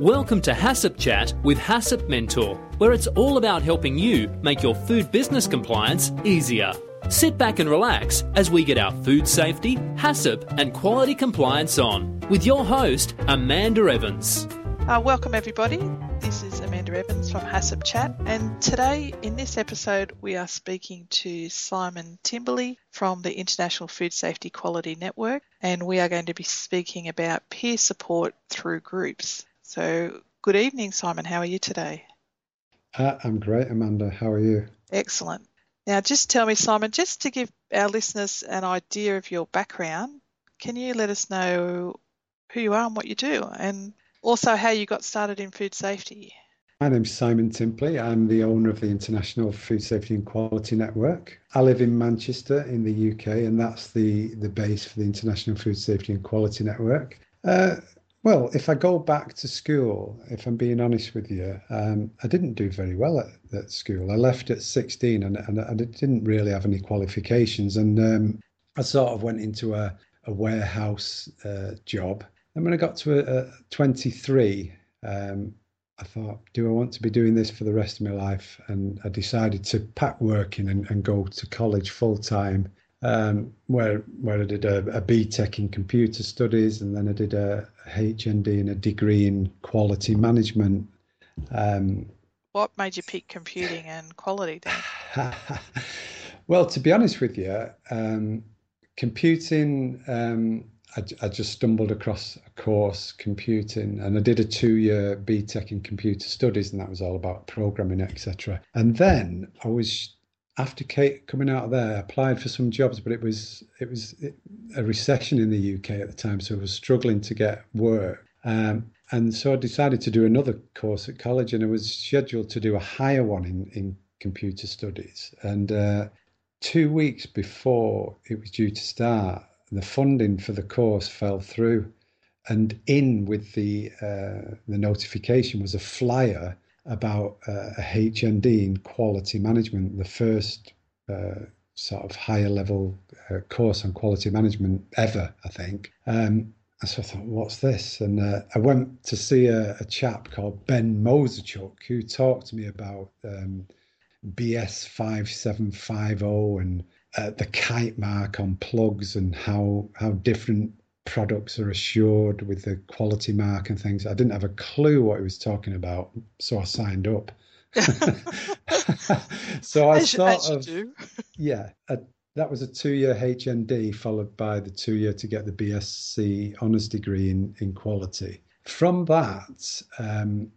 Welcome to HACCP Chat with HACCP Mentor, where it's all about helping you make your food business compliance easier. Sit back and relax as we get our food safety, HACCP, and quality compliance on with your host, Amanda Evans. Uh, welcome, everybody. This is Amanda Evans from HACCP Chat, and today in this episode, we are speaking to Simon Timperley from the International Food Safety Quality Network, and we are going to be speaking about peer support through groups. So, good evening, Simon. How are you today? Uh, I'm great, Amanda. How are you? Excellent. Now, just tell me, Simon, just to give our listeners an idea of your background, can you let us know who you are and what you do, and also how you got started in food safety? My name's Simon Timperley. I'm the owner of the International Food Safety and Quality Network. I live in Manchester in the UK, and that's the, the base for the International Food Safety and Quality Network. Uh, well, if I go back to school, if I'm being honest with you, um, I didn't do very well at, at school. I left at 16 and, and, and I didn't really have any qualifications. And um, I sort of went into a, a warehouse uh, job. And when I got to a, a 23, um, I thought, do I want to be doing this for the rest of my life? And I decided to pack working and, and go to college full time um, where where I did a, a BTEC in computer studies, and then I did a HND and a degree in quality management. Um, what made you pick computing and quality then? well, to be honest with you, um, computing. Um, I, I, just stumbled across a course computing and I did a two year BTEC in computer studies and that was all about programming etc and then I was after Kate coming out of there, applied for some jobs, but it was it was a recession in the UK at the time, so I was struggling to get work. Um, and so I decided to do another course at college, and I was scheduled to do a higher one in in computer studies. And uh, two weeks before it was due to start, the funding for the course fell through, and in with the uh, the notification was a flyer about uh, a HND in quality management, the first uh, sort of higher level uh, course on quality management ever, I think. Um, and so I thought, what's this? And uh, I went to see a, a, chap called Ben Moserchuk who talked to me about um, BS 5750 and uh, the kite mark on plugs and how how different products are assured with the quality mark and things. I didn't have a clue what he was talking about, so I signed up. so I as, sort as of yeah, a, that was a two-year HND followed by the two-year to get the BSc honours degree in in quality. From that, um,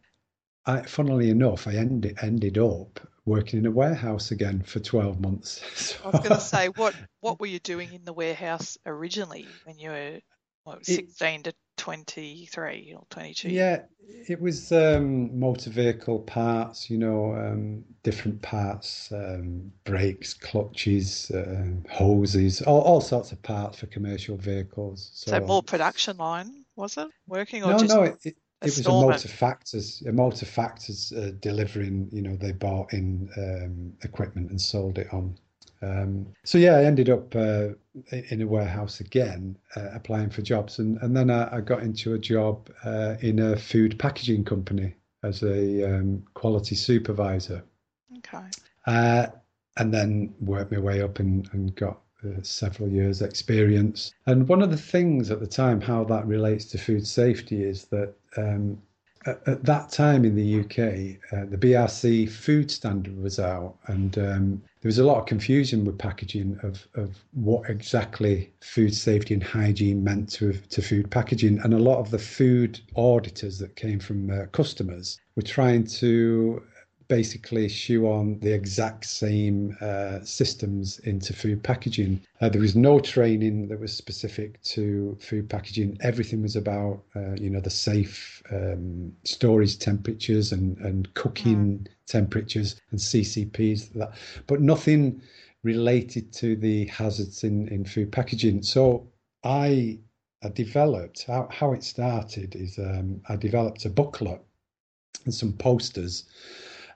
I, funnily enough, I ended ended up working in a warehouse again for 12 months. So, I was going to say, what what were you doing in the warehouse originally when you were what, 16 it, to 23 or 22? Yeah, it was um, motor vehicle parts, you know, um, different parts, um, brakes, clutches, uh, hoses, all, all sorts of parts for commercial vehicles. So, so more production line, was it? Working or no, just no, it, it, it was a motor factors, a motor factors uh, delivering. You know, they bought in um, equipment and sold it on um, so yeah, I ended up uh, in a warehouse again, uh, applying for jobs, and and then I, I got into a job uh, in a food packaging company as a um, quality supervisor. Okay. Uh, and then worked my way up and, and got uh, several years experience. And one of the things at the time, how that relates to food safety, is that um, at, at, that time in the UK, uh, the BRC food standard was out, and um, there was a lot of confusion with packaging of, of what exactly food safety and hygiene meant to, to food packaging. And a lot of the food auditors that came from uh, customers were trying to basically shoe on the exact same uh, systems into food packaging. Uh, there was no training that was specific to food packaging. Everything was about, uh, you know, the safe um, storage temperatures and, and cooking mm. temperatures and CCPs, that, but nothing related to the hazards in, in food packaging. So I, I developed, how, how it started is um, I developed a booklet and some posters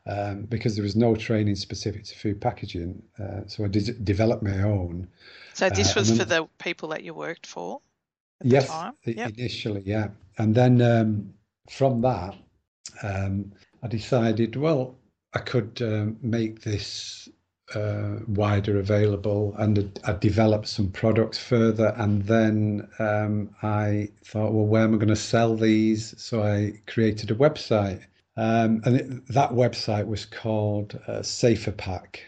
um, because there was no training specific to food packaging. Uh, so I did develop my own. So this uh, was then, for the people that you worked for. yes, yep. initially, yeah, and then um, from that, um, I decided, well, I could um, make this uh, wider available and I developed some products further. And then um, I thought, well, where am I going to sell these? So I created a website. Um, and it, that website was called uh, Safer Pack.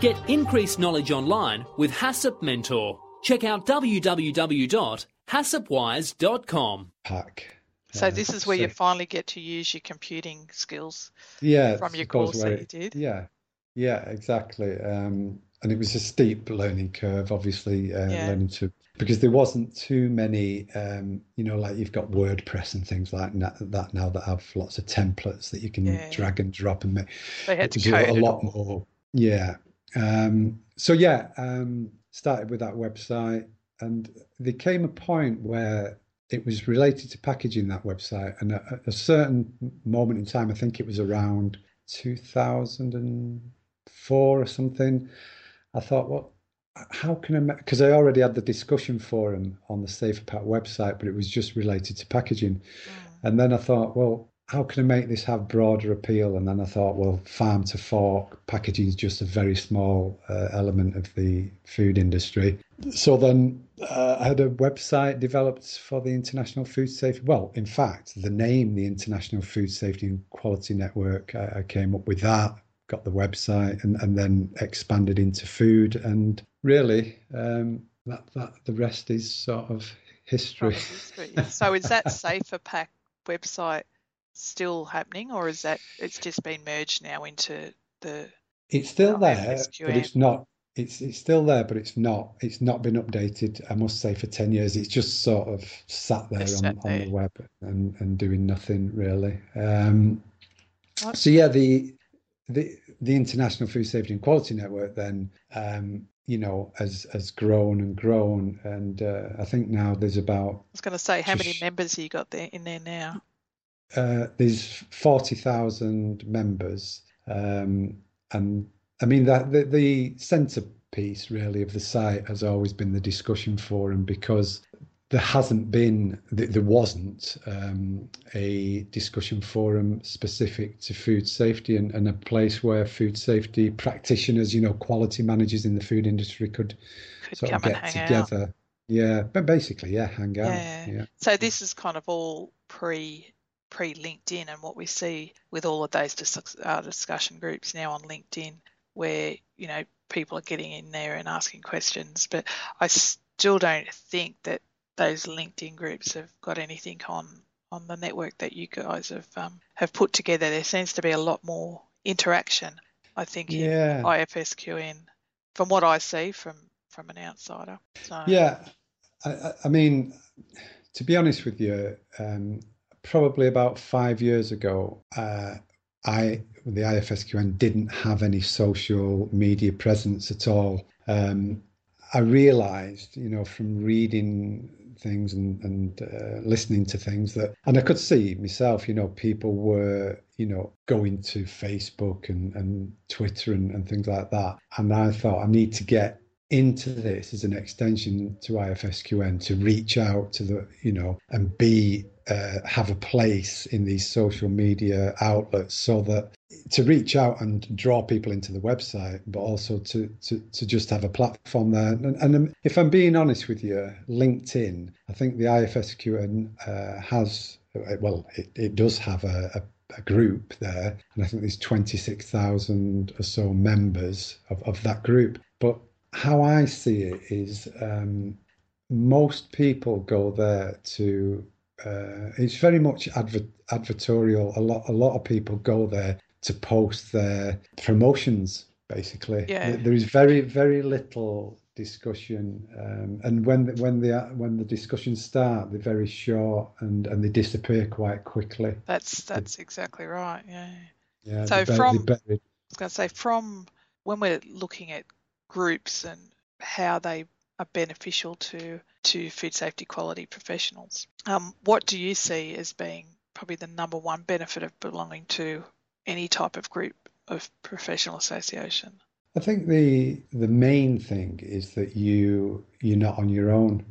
Get increased knowledge online with HACCP Mentor. Check out www.haccpwise.com. Pack. So this is where you finally get to use your computing skills. Yeah, from your course that you did. Yeah, yeah, exactly. Um, and it was a steep learning curve, obviously, uh, yeah. learning to because there wasn't too many, um, you know, like you've got WordPress and things like that now that have lots of templates that you can yeah. drag and drop and make. They had to do a lot more. Yeah. Um, so yeah, um, started with that website, and there came a point where it was related to packaging that website, and at a certain moment in time, I think it was around 2004 or something. I thought, well, how can I? Because I already had the discussion forum on the Safer Pack website, but it was just related to packaging. Mm. And then I thought, well, how can I make this have broader appeal? And then I thought, well, farm to fork packaging is just a very small uh, element of the food industry. So then uh, I had a website developed for the International Food Safety. Well, in fact, the name, the International Food Safety and Quality Network, I, I came up with that, got the website, and, and then expanded into food. And really, um, that, that the rest is sort of history. history. so is that Safer Pack website? still happening, or is that it's just been merged now into the? It's still there, but it's not. It's it's still there, but it's not. It's not been updated. I must say for ten years, it's just sort of sat there on, on the web and and doing nothing really. Um, so yeah, the the the International Food Safety and Quality Network then um, you know has has grown and grown and uh, I think now there's about I was going to say how many members you got there in there now uh, there's 40,000 members. Um, and I mean, that the, the centerpiece really of the site has always been the discussion forum because there hasn't been, there wasn't um, a discussion forum specific to food safety and, and, a place where food safety practitioners, you know, quality managers in the food industry could, could sort of get together. Out. Yeah, but basically, yeah, hang out. Yeah. yeah. So this is kind of all pre pre LinkedIn and what we see with all of those dis- uh, discussion groups now on LinkedIn, where you know people are getting in there and asking questions. But I still don't think that those LinkedIn groups have got anything on on the network that you guys have um, have put together. There seems to be a lot more interaction. I think yeah. in IFSQN, from what I see from from an outsider. So. Yeah, I, I mean, to be honest with you, um, probably about five years ago, uh, I the IFSQN didn't have any social media presence at all. Um, I realised, you know, from reading things and, and uh, listening to things that, and I could see myself, you know, people were, you know, going to Facebook and, and Twitter and, and things like that. And I thought I need to get into this as an extension to IFSQN to reach out to the, you know, and be uh, have a place in these social media outlets so that to reach out and draw people into the website, but also to to, to just have a platform there. And, and if I'm being honest with you, LinkedIn, I think the IFSQN uh, has, well, it, it does have a, a a group there, and I think there's 26,000 or so members of, of that group. But how I see it is um, most people go there to. Uh, it's very much adver- advertorial. A lot, a lot of people go there to post their promotions. Basically, yeah. there is very, very little discussion, um, and when when the when the discussions start, they're very short and and they disappear quite quickly. That's that's exactly right. Yeah. Yeah. So from I was going to say from when we're looking at groups and how they are beneficial to to food safety quality professionals. Um, what do you see as being probably the number one benefit of belonging to any type of group of professional association? I think the the main thing is that you you're not on your own.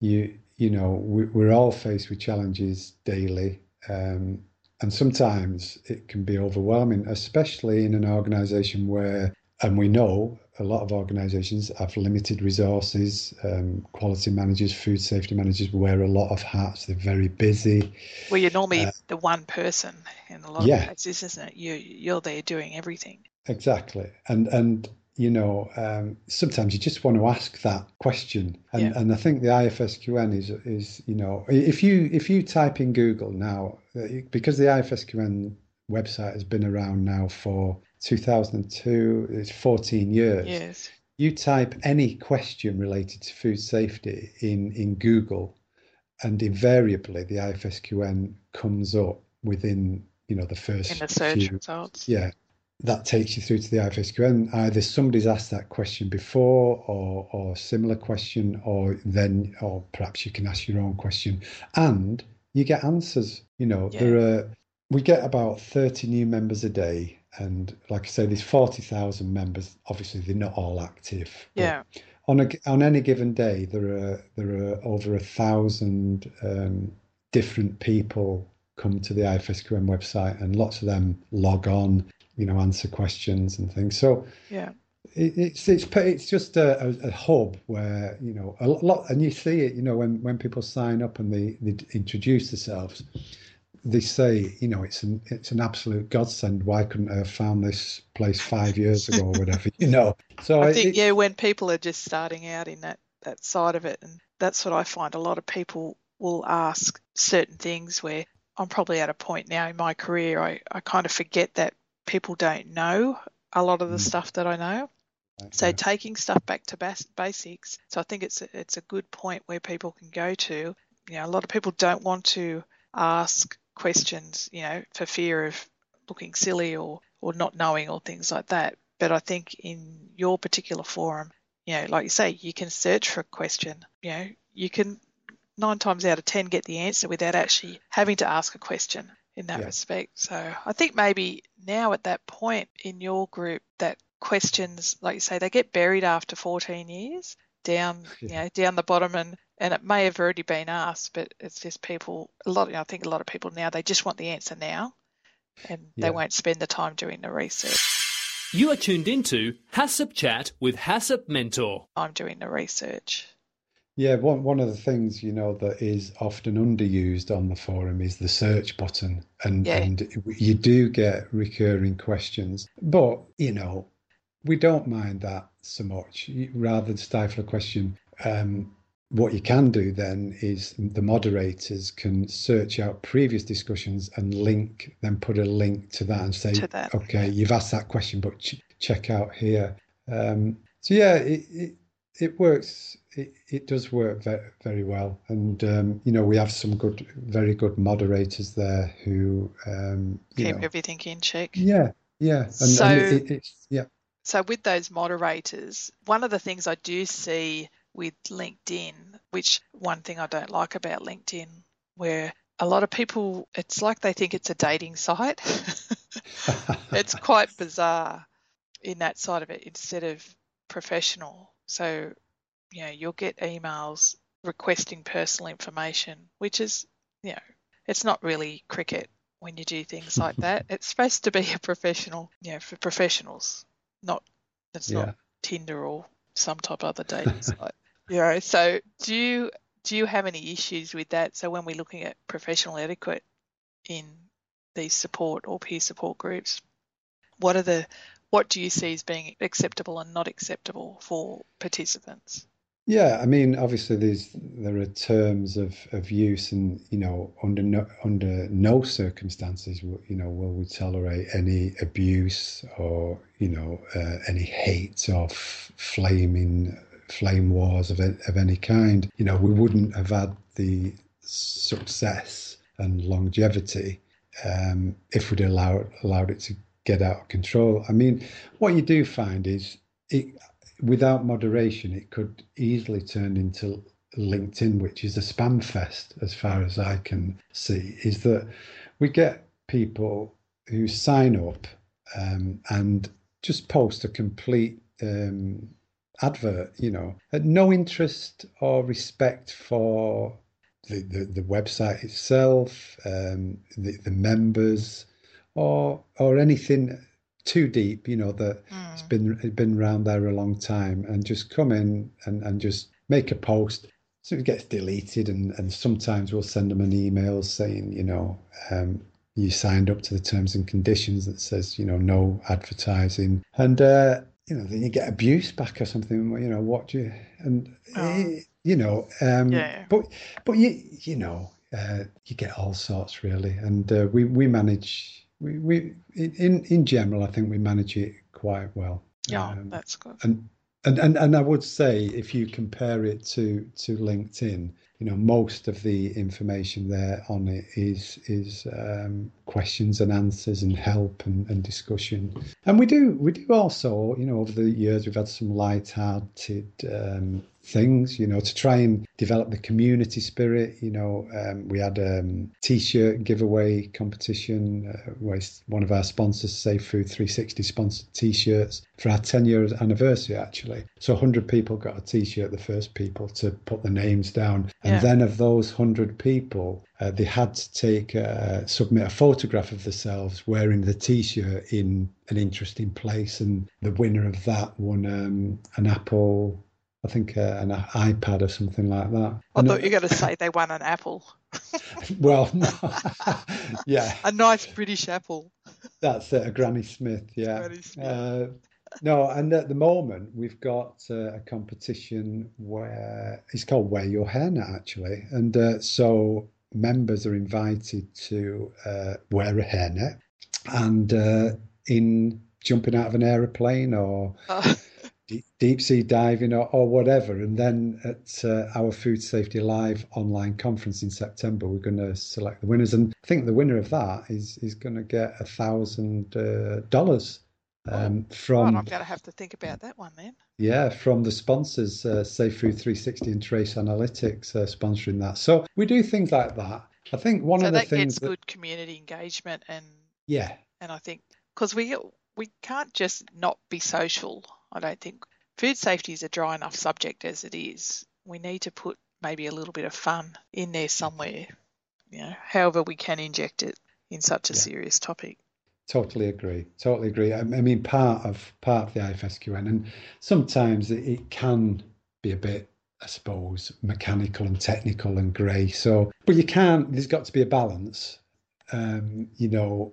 You you know, we, we're all faced with challenges daily. Um, and sometimes it can be overwhelming, especially in an organization where, and we know a lot of organizations have limited resources. Um, quality managers, food safety managers wear a lot of hats. They're very busy. Well, you're normally uh, the one person in a lot yeah. of cases, isn't it? You, you're there doing everything. Exactly. And, and you know, um, sometimes you just want to ask that question, and yeah. and I think the IFSQN is is you know, if you if you type in Google now, uh, because the IFSQN website has been around now for 2002, it's 14 years. Yes. You type any question related to food safety in in Google, and invariably the IFSQN comes up within you know the first in the search few, results. Yeah, that takes you through to the IFSQN. Either somebody's asked that question before, or or similar question, or then, or perhaps you can ask your own question, and you get answers. You know, yeah. there are we get about thirty new members a day, and like I say, there's forty thousand members. Obviously, they're not all active. Yeah. On a on any given day, there are there are over a thousand um, different people come to the IFSQN website, and lots of them log on you know, answer questions and things. So yeah, it, it's it's it's just a, a, a, hub where you know a lot, and you see it. You know, when when people sign up and they they introduce themselves, they say, you know, it's an it's an absolute godsend. Why couldn't I have found this place five years ago or whatever? You know. So I think it, yeah, when people are just starting out in that that side of it, and that's what I find. A lot of people will ask certain things where I'm probably at a point now in my career I, I kind of forget that people don't know a lot of the mm. stuff that I know. So taking stuff back to bas- basics. So I think it's a, it's a good point where people can go to. You know, a lot of people don't want to ask questions, you know, for fear of looking silly or or not knowing or things like that. But I think in your particular forum, you know, like you say, you can search for a question. You know, you can nine times out of ten get the answer without actually having to ask a question in that yeah. respect. So I think maybe now at that point in your group that questions, like you say, they get buried after 14 years down, yeah. you know, down the bottom and and it may have already been asked, but it's just people. A lot, you know, I think a lot of people now they just want the answer now, and yeah. they won't spend the time doing the research. You are tuned into HACCP Chat with HACCP Mentor. I'm doing the research. Yeah, one one of the things you know that is often underused on the forum is the search button, and yeah. and you do get recurring questions, but you know we don't mind that so much. Rather than stifle a question, um, what you can do then is the moderators can search out previous discussions and link, then put a link to that and say, that, okay, you've asked that question, but ch- check out here. Um, so yeah, it, it, it works it, it does work very, very well. And, um, you know, we have some good, very good moderators there who um, keep know, everything in check. Yeah, yeah. And, so, and it, it's, yeah. So, with those moderators, one of the things I do see with LinkedIn, which one thing I don't like about LinkedIn, where a lot of people, it's like they think it's a dating site. it's quite bizarre in that side of it instead of professional. So you know, you'll get emails requesting personal information, which is, you know, it's not really cricket when you do things like that. It's supposed to be a professional, you know, for professionals, not it's yeah. not Tinder or some type of other dating site. So do you do you have any issues with that? So when we're looking at professional etiquette in these support or peer support groups, what are the what do you see as being acceptable and not acceptable for participants? Yeah, I mean, obviously, there's there are terms of, of use, and you know, under no, under no circumstances, you know, will we tolerate any abuse or you know uh, any hate or flaming flame wars of of any kind. You know, we wouldn't have had the success and longevity um, if we'd allowed allowed it to get out of control. I mean, what you do find is it without moderation, it could easily turn into LinkedIn, which is a spam fest, as far as I can see. Is that we get people who sign up um, and just post a complete um, advert, you know, no interest or respect for the, the, the website itself, um, the, the members, or or anything too deep, you know, that mm. it's been it's been around there a long time, and just come in and, and just make a post. So it gets deleted, and, and sometimes we'll send them an email saying, you know, um, you signed up to the terms and conditions that says, you know, no advertising, and uh, you know, then you get abuse back or something. You know, what do you and oh. you know, um, yeah. but but you you know, uh, you get all sorts really, and uh, we we manage we, we in in general, I think we manage it quite well. Yeah, um, that's good. And, and and and I would say if you compare it to to LinkedIn, you know, most of the information there on it is is um, questions and answers and help and, and discussion. And we do we do also, you know, over the years we've had some light-hearted um, things, you know, to try and develop the community spirit. You know, um, we had a um, t-shirt giveaway competition uh, where one of our sponsors, Safe Food 360, sponsored t-shirts for our 10 year anniversary, actually. So 100 people got a t-shirt, the first people to put the names down. And yeah. then of those 100 people, uh, they had to take uh, submit a photograph of themselves wearing the t-shirt in an interesting place and the winner of that won um, an apple I think uh, an iPad or something like that. I thought you were going to say they won an apple. well, no. yeah, a nice British apple. That's it, a Granny Smith. Yeah. Granny Smith. Uh, no, and at the moment we've got uh, a competition where it's called Wear Your Hairnet actually, and uh, so members are invited to uh, wear a hairnet and uh, in jumping out of an aeroplane or. Oh deep sea diving or, or whatever. And then at uh, our Food Safety Live online conference in September, we're going to select the winners. And I think the winner of that is is going to get a thousand uh, dollars. Um, from I'm going to have to think about that one then. Yeah, from the sponsors, uh, Safe Food 360 and Trace Analytics, uh, sponsoring that. So we do things like that. I think one so of the that things gets that, good community engagement and yeah, and I think because we we can't just not be social. I don't think food safety is a dry enough subject as it is. We need to put maybe a little bit of fun in there somewhere. You know, however we can inject it in such a yeah. serious topic. Totally agree. Totally agree. I mean, part of part of the IFSQN, and sometimes it, it can be a bit, I suppose, mechanical and technical and grey. So, but you can't. There's got to be a balance. Um, you know,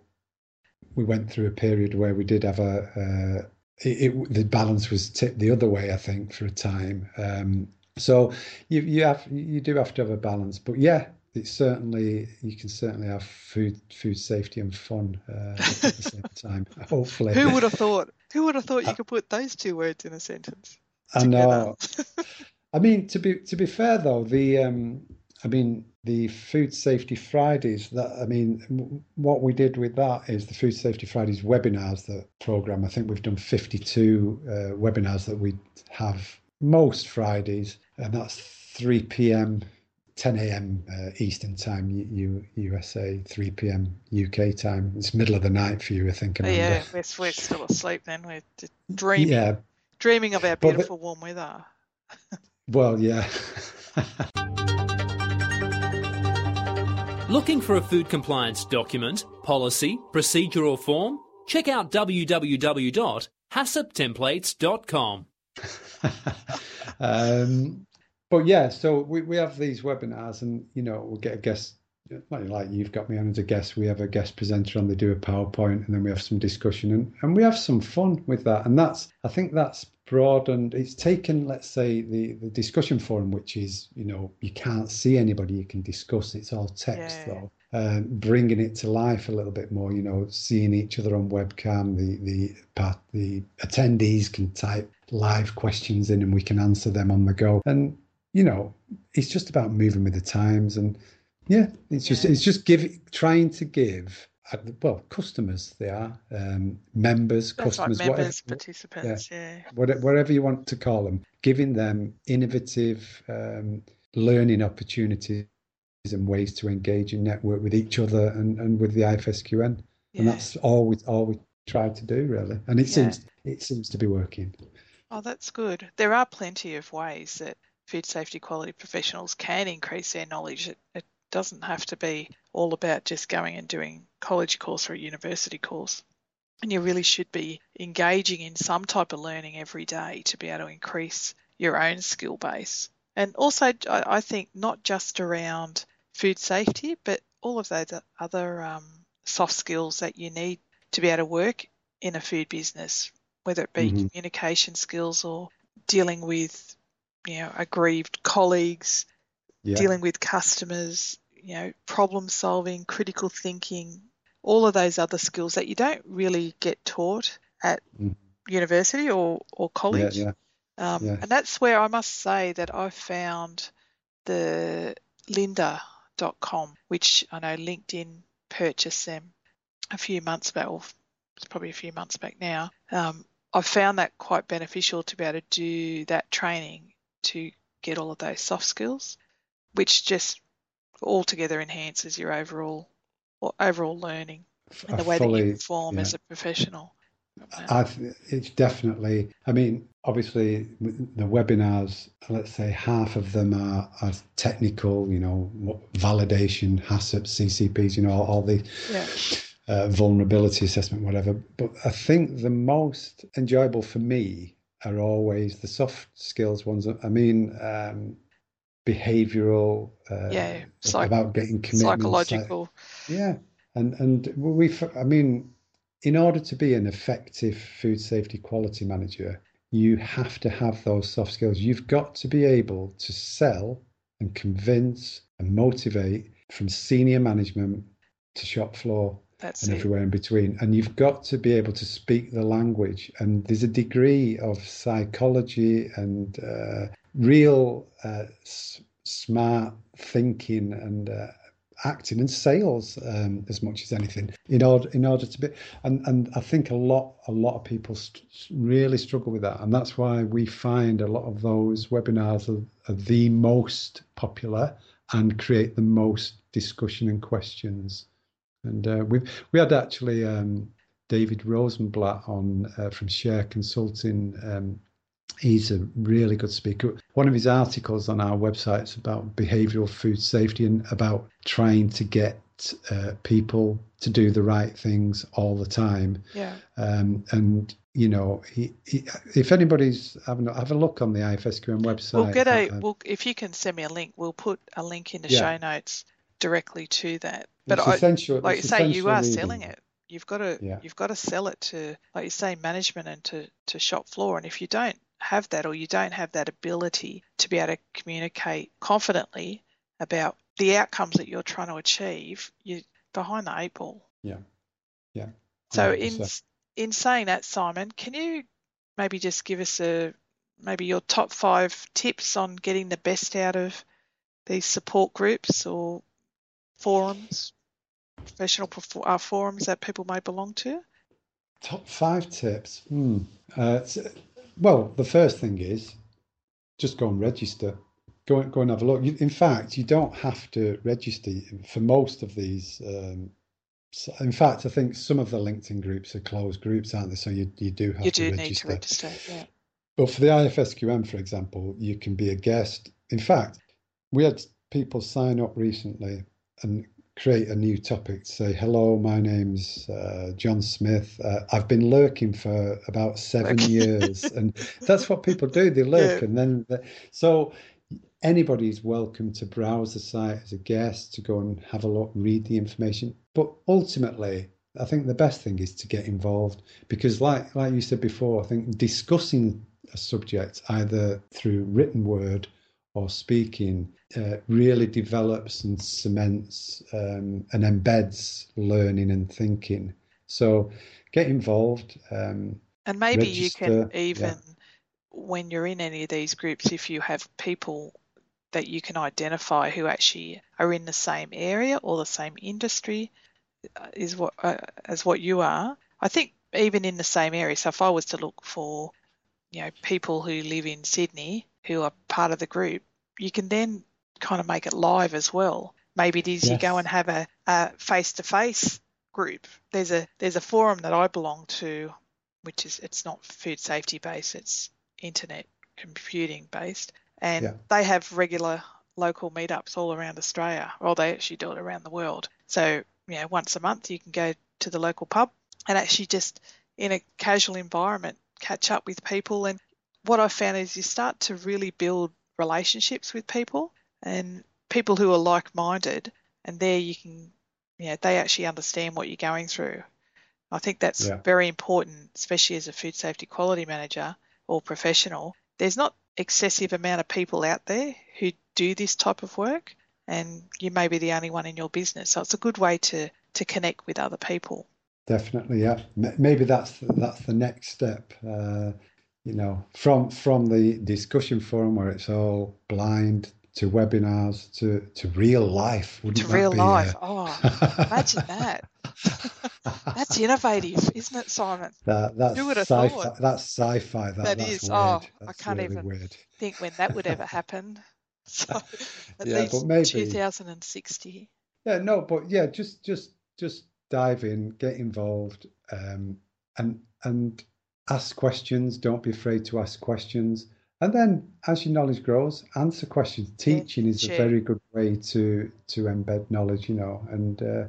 we went through a period where we did have a, it, it, the balance was tipped the other way, I think, for a time. Um, so you you have you do have to have a balance, but yeah, it's certainly you can certainly have food food safety and fun uh, at the same time. Hopefully, who would have thought? Who would have thought you could put those two words in a sentence? I know. I mean, to be to be fair though, the um, I mean, the Food Safety Fridays. That I mean, what we did with that is the Food Safety Fridays webinars. The program. I think we've done 52 uh, webinars that we have most Fridays, and that's 3 p.m. 10 a.m. Uh, Eastern Time, U- USA, 3 p.m. UK time. It's middle of the night for you, I think. Amanda. Yeah, we're, we're still asleep then. We're dreaming, yeah. dreaming of our beautiful the, warm weather. well, yeah. Looking for a food compliance document, policy, procedure or form? Check out www.haccptemplates.com. um, but yeah, so we, we have these webinars and, you know, we'll get a guest, like you've got me on as a guest, we have a guest presenter on, they do a PowerPoint and then we have some discussion and, and we have some fun with that. And that's, I think that's broadened it's taken let's say the the discussion forum which is you know you can't see anybody you can discuss it's all text yeah. though uh, bringing it to life a little bit more you know seeing each other on webcam the the part the attendees can type live questions in and we can answer them on the go and you know it's just about moving with the times and yeah it's just yeah. it's just giving trying to give well, customers they are um, members, That's customers, like members, whatever, participants, yeah, yeah. Whatever, you want to call them, giving them innovative um, learning opportunities and ways to engage and network with each other and, and with the IFSQN, yeah. and that's all we all we try to do really, and it yeah. seems it seems to be working. Oh, that's good. There are plenty of ways that food safety quality professionals can increase their knowledge. It, it doesn't have to be all about just going and doing college course or a university course. And you really should be engaging in some type of learning every day to be able to increase your own skill base. And also, I think not just around food safety, but all of those other um, soft skills that you need to be able to work in a food business, whether it be mm-hmm. communication skills or dealing with, you know, aggrieved colleagues, yeah. dealing with customers, you know, problem solving, critical thinking, all of those other skills that you don't really get taught at mm. university or, or college. Yeah, yeah. Um. And that's where I must say that I found the lynda.com, which I know LinkedIn purchased them a few months back, or it's probably a few months back now. Um, I found that quite beneficial to be able to do that training to get all of those soft skills, which just altogether enhances your overall or overall learning and the way fully, that you perform yeah. as a professional. I, it's definitely. I mean, obviously, the webinars. Let's say half of them are, are technical. You know, validation, HACCP, CCPs. You know, all, all the yeah. uh, vulnerability assessment, whatever. But I think the most enjoyable for me are always the soft skills ones. I mean, um, behavioral. Uh, yeah, psych- about getting commitment. Psychological. Yeah, and and we. I mean, in order to be an effective food safety quality manager, you have to have those soft skills. You've got to be able to sell and convince and motivate from senior management to shop floor That's and it. everywhere in between. And you've got to be able to speak the language. And there's a degree of psychology and uh, real uh, s- smart thinking and uh, acting and sales um, as much as anything in order in order to be and and I think a lot a lot of people st- really struggle with that. And that's why we find a lot of those webinars are, are the most popular and create the most discussion and questions. And uh, we we had actually um, David Rosenblatt on uh, from Share Consulting um, He's a really good speaker. One of his articles on our website is about behavioral food safety and about trying to get uh, people to do the right things all the time. Yeah. Um, and you know, he, he, if anybody's having a, have a look on the IFSQN website. We'll get a. Uh, we'll, if you can send me a link, we'll put a link in the yeah. show notes directly to that. But I, like you say, you are reading. selling it. You've got to yeah. you've got to sell it to, like you say, management and to, to shop floor. And if you don't have that or you don't have that ability to be able to communicate confidently about the outcomes that you're trying to achieve, you're behind the eight ball. Yeah. Yeah. 100%. So in in saying that, Simon, can you maybe just give us a maybe your top five tips on getting the best out of these support groups or forums, professional uh, forums that people may belong to? Top five tips. Hmm. Uh, well, the first thing is just go and register. Go, go and have a look. in fact, you don't have to register for most of these. Um, in fact, I think some of the LinkedIn groups are closed groups, aren't they? So you, you do have you to do register. need to register, yeah. But for the IFSQN, for example, you can be a guest. In fact, we had people sign up recently and create a new topic. Say, hello, my name's uh, John Smith. Uh, I've been lurking for about seven years, and that's what people do. They lurk, yeah. and then so anybody's welcome to browse the site as a guest to go and have a look, read the information. But ultimately, I think the best thing is to get involved because, like like you said before, I think discussing a subject either through written word or speaking uh, really develops and cements um, and embeds learning and thinking. So get involved. Um, and maybe register, you can even, yeah. when you're in any of these groups, if you have people that you can identify who actually are in the same area or the same industry uh, is what uh, as what you are. I think even in the same area. So if I was to look for, you know, people who live in Sydney who are part of the group, you can then kind of make it live as well. Maybe it is yes. you go and have a, a face-to-face group. There's a there's a forum that I belong to, which is it's not food safety based, it's internet computing based, and Yeah. they have regular local meetups all around Australia, or they actually do it around the world. So, you know, once a month you can go to the local pub and actually just in a casual environment catch up with people. And what I've found is you start to really build relationships with people and people who are like minded, and there you can, you know, they actually understand what you're going through. I think that's Yeah. very important, especially as a food safety quality manager or professional. There's not excessive amount of people out there who do this type of work, and you may be the only one in your business. So it's a good way to to connect with other people. Definitely, yeah. Maybe that's that's the next step. Uh, you know, from from the discussion forum where it's all blind to webinars to to real life. Wouldn't To that real life. uh, Oh, imagine that. That's innovative, isn't it, Simon? that, that's Who would have sci-fi. thought? That's sci-fi. That, That that's. Weird. Oh, I can't really even- Weird. Think when that would ever happen. So at Yeah, least but maybe- 2060. Yeah, no, but yeah, just just just dive in, get involved, um, and and ask questions. Don't be afraid to ask questions. And then, as your knowledge grows, answer questions. Teaching is a very good way to to embed knowledge, you know, and uh,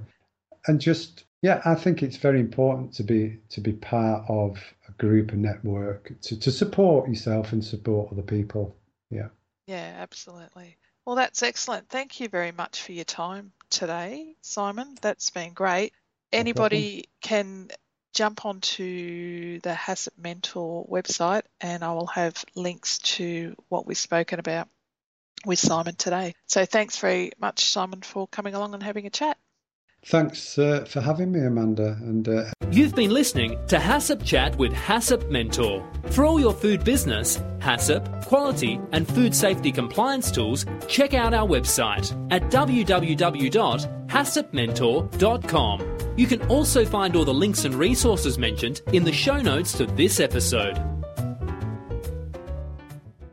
and just yeah, I think it's very important to be to be part of a group, a network, to to support yourself and support other people. Yeah. Yeah, absolutely. Well, that's excellent. Thank you very much for your time today, Simon. That's been great. Anybody can jump onto the HACCP Mentor website and I will have links to what we've spoken about with Simon today. So thanks very much, Simon, for coming along and having a chat. Thanks uh, for having me, Amanda, and uh, You've been listening to HACCP Chat with HACCP Mentor. For all your food business, HACCP quality, and food safety compliance tools, check out our website at www.haccpmentor.com. You can also find all the links and resources mentioned in the show notes to this episode.